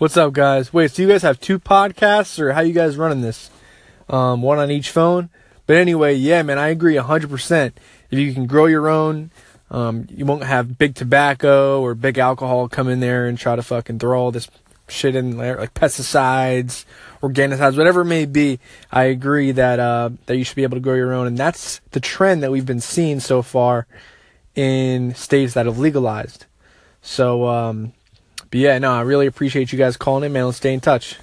What's up, guys? Wait, so you guys have two podcasts, or how you guys running this? Um, one on each phone. But anyway, yeah, man, I agree 100%. If you can grow your own, um, you won't have big tobacco or big alcohol come in there and try to fucking throw all this shit in there, like pesticides, organicides, whatever it may be. I agree that uh, that you should be able to grow your own, and that's the trend that we've been seeing so far in states that have legalized. So, um, but yeah, no, I really appreciate you guys calling in, man. Let's stay in touch.